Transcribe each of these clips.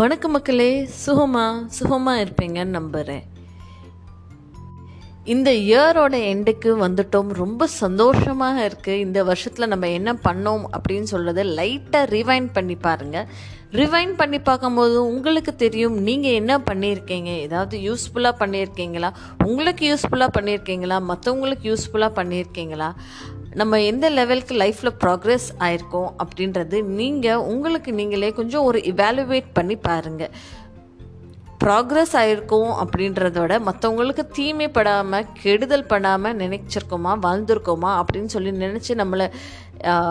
வணக்க மக்களே சுகமா சுகமா இருப்பீங்கன்னு நம்புகிறேன் இந்த இயரோட எண்டுக்கு வந்துட்டோம். ரொம்ப சந்தோஷமாக இருக்குது இந்த வருஷத்தில் நம்ம என்ன பண்ணோம் அப்படின்னு சொல்கிறத லைட்டாக ரிவைண்ட் பண்ணி பாருங்கள் ரிவைண்ட் பண்ணி பார்க்கும்போது உங்களுக்கு தெரியும் நீங்கள் என்ன பண்ணியிருக்கீங்க? ஏதாவது யூஸ்ஃபுல்லாக பண்ணியிருக்கீங்களா? உங்களுக்கு யூஸ்ஃபுல்லாக பண்ணியிருக்கீங்களா? மற்றவங்களுக்கு யூஸ்ஃபுல்லாக பண்ணியிருக்கீங்களா? நம்ம எந்த லெவலுக்கு லைஃப்பில் ப்ராக்ரெஸ் ஆயிருக்கோம் அப்படின்றது நீங்கள் உங்களுக்கு நீங்களே கொஞ்சம் ஒரு இவாலுவேட் பண்ணி பாருங்கள் ப்ராக்ரெஸ் ஆயிருக்கோம் அப்படின்றதோட மற்றவங்களுக்கு தீமைப்படாமல் கெடுதல் பண்ணாமல் நினைச்சிருக்கோமா வாழ்ந்திருக்கோமா அப்படின்னு சொல்லி நினச்சி நம்மளை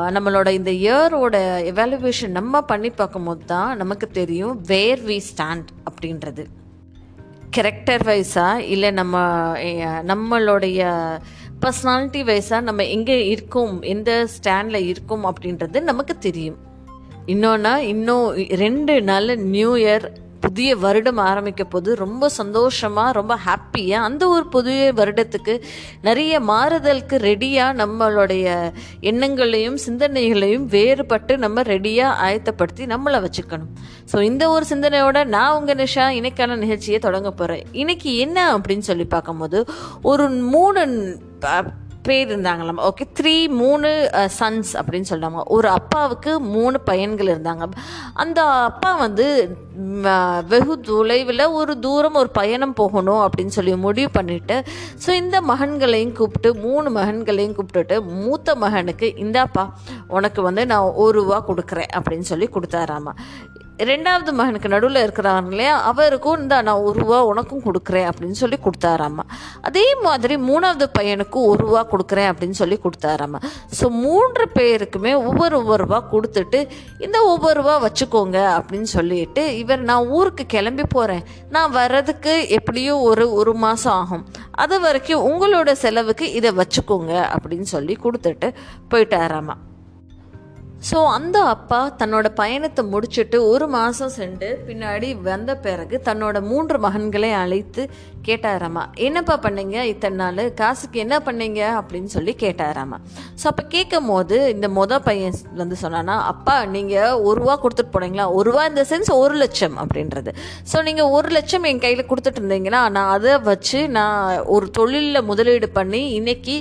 நம்மளோட இந்த இயரோட எவாலுவேஷன் நம்ம பண்ணி பார்க்கும்போது தான் நமக்கு தெரியும் வேர் வி ஸ்டாண்ட் அப்படின்றது. கேரக்டர் வைஸாக இல்லை நம்ம நம்மளுடைய பர்சனாலிட்டி வைஸாக நம்ம எங்கே இருக்கோம் எந்த ஸ்டாண்டில் இருக்கோம் அப்படின்றது நமக்கு தெரியும். இன்னொன்னா இன்னும் ரெண்டு நாள் நியூ இயர் புதிய வருடம் ஆரம்பிக்க போது ரொம்ப சந்தோஷமாக ரொம்ப ஹாப்பியாக அந்த ஒரு புதிய வருடத்துக்கு நிறைய மாறுதலுக்கு ரெடியாக நம்மளுடைய எண்ணங்களையும் சிந்தனைகளையும் வேறுபட்டு நம்ம ரெடியாக ஆயத்தப்படுத்தி நம்மளை வச்சுக்கணும். ஸோ இந்த ஒரு சிந்தனையோட நான் உங்கள் நிஷா இன்னைக்கான நிகழ்ச்சியை தொடங்க போகிறேன் இன்னைக்கு என்ன அப்படின்னு சொல்லி பார்க்கும்போது ஒரு மூணு பேர் இருந்தாங்களாம் ஓகே த்ரீ மூணு uh, சன்ஸ் அப்படின்னு சொல்லுவாங்க ஒரு அப்பாவுக்கு மூணு பையன்கள் இருந்தாங்க. அந்த அப்பா வந்து வெகு தொலைவில் ஒரு தூரம் ஒரு பயணம் போகணும் அப்படின்னு சொல்லி முடிவு பண்ணிட்டு ஸோ இந்த மகன்களையும் கூப்பிட்டு மூணு மகன்களையும் கூப்பிட்டுட்டு மூத்த மகனுக்கு இந்தாப்பா உனக்கு வந்து நான் ஒரு ரூபா கொடுக்குறேன் அப்படின்னு சொல்லி கொடுத்தாராமா. ரெண்டாவது மகனுக்கு நடுவில் இருக்கிறாங்க இல்லையா? அவருக்கும் இந்த நான் ஒரு ரூபா உனக்கும் கொடுக்குறேன் அப்படின்னு சொல்லி கொடுத்தாராமா. அதே மாதிரி மூணாவது பையனுக்கும் ஒரு ரூபா கொடுக்குறேன் அப்படின்னு சொல்லி கொடுத்தாராமா. ஸோ மூன்று பேருக்குமே ஒவ்வொரு ஒவ்வொரு ரூபா கொடுத்துட்டு இந்த ஒவ்வொரு ரூபா வச்சுக்கோங்க அப்படின்னு சொல்லிட்டு இவர் நான் ஊருக்கு கிளம்பி போகிறேன் நான் வர்றதுக்கு எப்படியும் ஒரு ஒரு மாதம் ஆகும். அது வரைக்கும் உங்களோட செலவுக்கு இதை வச்சுக்கோங்க அப்படின்னு சொல்லி கொடுத்துட்டு போயிட்டாராமா. ஸோ அந்த அப்பா தன்னோட பயணத்தை முடிச்சுட்டு ஒரு மாதம் சென்று பின்னாடி வந்த பிறகு தன்னோட மூன்று மகன்களை அழைத்து கேட்டாராமா என்னப்பா பண்ணீங்க? இத்தனை நாள்? காசுக்கு என்ன பண்ணீங்க? அப்படின்னு சொல்லி கேட்டாராமா ஸோ அப்போ கேட்கும் போது இந்த மொத பையன் வந்து சொன்னான்னா அப்பா நீங்கள் ஒரு ரூபா கொடுத்துட்டு போனீங்களா? ஒரு ரூபா இந்த சென்ஸ் ஒரு லட்சம் அப்படின்றது. ஸோ நீங்கள் ஒரு லட்சம் என் கையில் கொடுத்துட்டு இருந்தீங்கன்னா நான் அதை வச்சு நான் ஒரு தொழிலில் முதலீடு பண்ணி இன்னைக்கு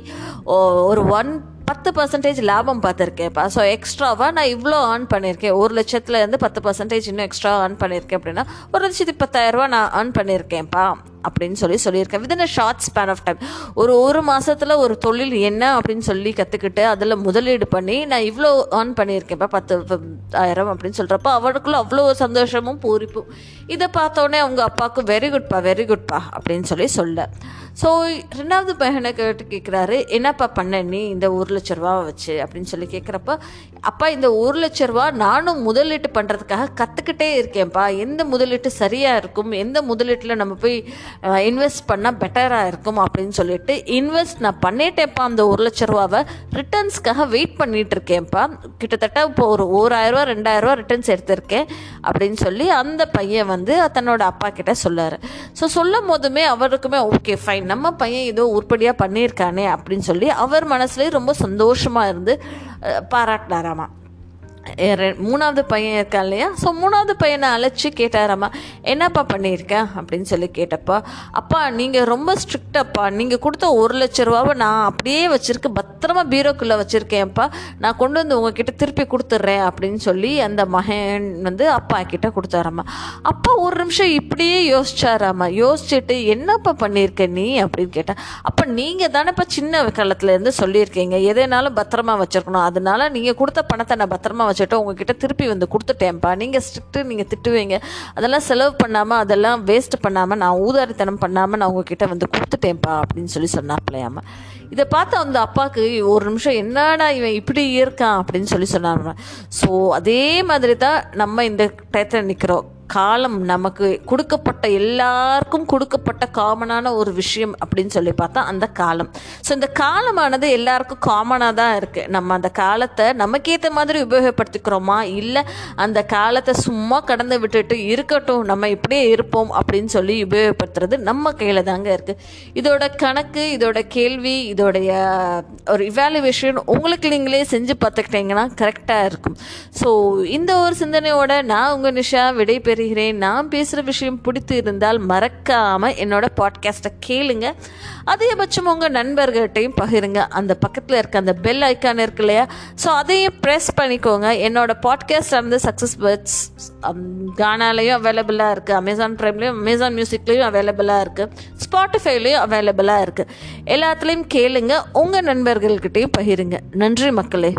ஒரு ஒன் பத்து பர்சன்டேஜ் லாபம் பார்த்துருக்கேன்ப்பா ஸோ எக்ஸ்ட்ராவாக நான் இவ்வளோ ஏர்ன் பண்ணியிருக்கேன் ஒரு லட்சத்துலேருந்து பத்து பர்சன்டேஜ் இன்னும் எக்ஸ்ட்ரா ஏர்ன் பண்ணியிருக்கேன் அப்படின்னா ஒரு லட்சத்து பத்தாயிரரூபா நான் ஏர்ன் பண்ணியிருக்கேன்ப்பா அப்படின்னு சொல்லி சொல்லியிருக்கேன். Within a short span of time ஒரு ஒரு மாதத்தில் ஒரு தொழில் என்ன அப்படின்னு சொல்லி கற்றுக்கிட்டு அதில் முதலீடு பண்ணி நான் இவ்வளோ ஏர்ன் பண்ணியிருக்கேன்ப்பா பத்து ஆயிரம் அப்படின்னு சொல்கிறப்ப அவளுக்குள்ள அவ்வளோ சந்தோஷமும் பூரிப்பும். இதை பார்த்தோன்னே அவங்க அப்பாவுக்கு வெரி குட்பா வெரி குட்பா அப்படின்னு சொல்லி சொல்ல. ஸோ ரெண்டாவது பையனை கேட்டு கேட்குறாரு என்னப்பா பண்ண நீ இந்த ஒரு லட்ச ரூபா வச்சு? அப்படின்னு சொல்லி கேட்குறப்ப அப்பா இந்த ஒரு லட்ச ரூபா நானும் முதலீட்டு பண்ணுறதுக்காக கற்றுக்கிட்டே இருக்கேன்ப்பா. எந்த முதலீட்டு சரியாக இருக்கும்? எந்த முதலீட்டில் நம்ம போய் இன்வெஸ்ட் பண்ணால் பெட்டராக இருக்கும் அப்படின்னு சொல்லிட்டு இன்வெஸ்ட் நான் பண்ணிட்டேன்ப்பா அந்த ஒரு லட்ச ரூபாவை. ரிட்டர்ன்ஸ்க்காக வெயிட் பண்ணிட்டு இருக்கேன்ப்பா கிட்டத்தட்ட இப்போ ஒரு ஓராயிரரூவா ரெண்டாயிரரூவா ரிட்டர்ன்ஸ் எடுத்திருக்கேன் அப்படின்னு சொல்லி அந்த பையன் வந்து தன்னோட அப்பா கிட்ட சொல்லார். ஸோ சொல்லும் போதுமே அவருக்குமே ஓகே ஃபைன் நம்ம பையன் ஏதோ உருப்படியாக பண்ணியிருக்கானே அப்படின்னு சொல்லி அவர் மனசுலேயே ரொம்ப சந்தோஷமாக இருந்து Eh, parak darah mak. மூணாவது பையன் இருக்கான் இல்லையா? ஸோ மூணாவது பையனை அழைச்சி கேட்டாராம்மா என்னப்பா பண்ணியிருக்க? அப்படின்னு சொல்லி கேட்டப்பா அப்பா நீங்கள் ரொம்ப ஸ்ட்ரிக்டப்பா நீங்கள் கொடுத்த ஒரு லட்ச ரூபாவை நான் அப்படியே வச்சுருக்கு பத்திரமா பீரோக்குள்ளே வச்சுருக்கேன்ப்பா. நான் கொண்டு வந்து உங்ககிட்ட திருப்பி கொடுத்துட்றேன் அப்படின்னு சொல்லி அந்த மகன் வந்து அப்பா கிட்ட கொடுத்தாராம்மா. அப்பா ஒரு நிமிஷம் இப்படியே யோசிச்சாராம்மா. யோசிச்சுட்டு என்னப்பா பண்ணியிருக்க நீ? அப்படின்னு கேட்டேன். அப்போ நீங்கள் தானேப்பா சின்ன காலத்துலேருந்து சொல்லியிருக்கீங்க. எதனாலும் பத்திரமா வச்சுருக்கணும். அதனால நீங்கள் கொடுத்த பணத்தை நான் பத்திரமா வச்சுட்டு உங்ககிட்ட திருப்பி வந்து கொடுத்துட்டேன்ப்பா நீங்கள் ஸ்ட்ரிக்ட்டு நீங்கள் திட்டுவீங்க. அதெல்லாம் செலவு பண்ணாமல் அதெல்லாம் வேஸ்ட் பண்ணாமல் நான் ஊதாரித்தனம் பண்ணாமல் நான் உங்ககிட்ட வந்து கொடுத்துட்டேன்ப்பா அப்படின்னு சொல்லி சொன்னாப்பிலையாம இதை பார்த்து அந்த அப்பாவுக்கு ஒரு நிமிஷம் என்னடா இவன் இப்படி இருக்கான் அப்படின்னு சொல்லி சொன்னாங்க. ஸோ அதே மாதிரி தான் நம்ம இந்த டயத்தில் நிற்கிறோம் காலம் நமக்கு கொடுக்கப்பட்ட எல்லாருக்கும் கொடுக்கப்பட்ட காமனான ஒரு விஷயம் அப்படின்னு சொல்லி பார்த்தா அந்த காலம். ஸோ இந்த காலமானது எல்லாருக்கும் காமனாக தான் இருக்குது நம்ம அந்த காலத்தை நமக்கு ஏற்ற மாதிரி உபயோகப்படுத்திக்கிறோமா? இல்லை அந்த காலத்தை சும்மா கடந்து விட்டுட்டு இருக்கட்டும் நம்ம இப்படியே இருப்போம் அப்படின்னு சொல்லி உபயோகப்படுத்துறது நம்ம கையில் தாங்க இருக்குது இதோட கணக்கு இதோட கேள்வி இதோடைய ஒரு இவாலுவேஷன் உங்களுக்கு நீங்களே செஞ்சு பார்த்துக்கிட்டீங்கன்னா கரெக்டாக இருக்கும். ஸோ இந்த ஒரு சிந்தனையோட நான் உங்கள் நிஷா விடைபெற பெறுகிறேன் நான் பேசுகிற விஷயம் பிடித்து இருந்தால் மறக்காமல் என்னோட பாட்காஸ்ட்டை கேளுங்க. அதிகபட்சம் உங்கள் நண்பர்கள்ட்டையும் பகிருங்க. அந்த பக்கத்தில் இருக்க அந்த பெல் ஐக்கான் இருக்கு இல்லையா? ஸோ அதையும் ப்ரெஸ் பண்ணிக்கோங்க. என்னோட பாட்காஸ்ட் வந்து சக்ஸஸ் பேர்ட்ஸ் கானாலையும் அவைலபிளாக இருக்குது அமேசான் ப்ரைம்லேயும் அமேசான் மியூசிக்லேயும் அவைலபிளாக இருக்குது ஸ்பாட்டிஃபைலையும் அவைலபிளாக இருக்குது எல்லாத்துலேயும் கேளுங்க. உங்கள் நண்பர்கள்கிட்டையும் பகிருங்க. நன்றி மக்களே.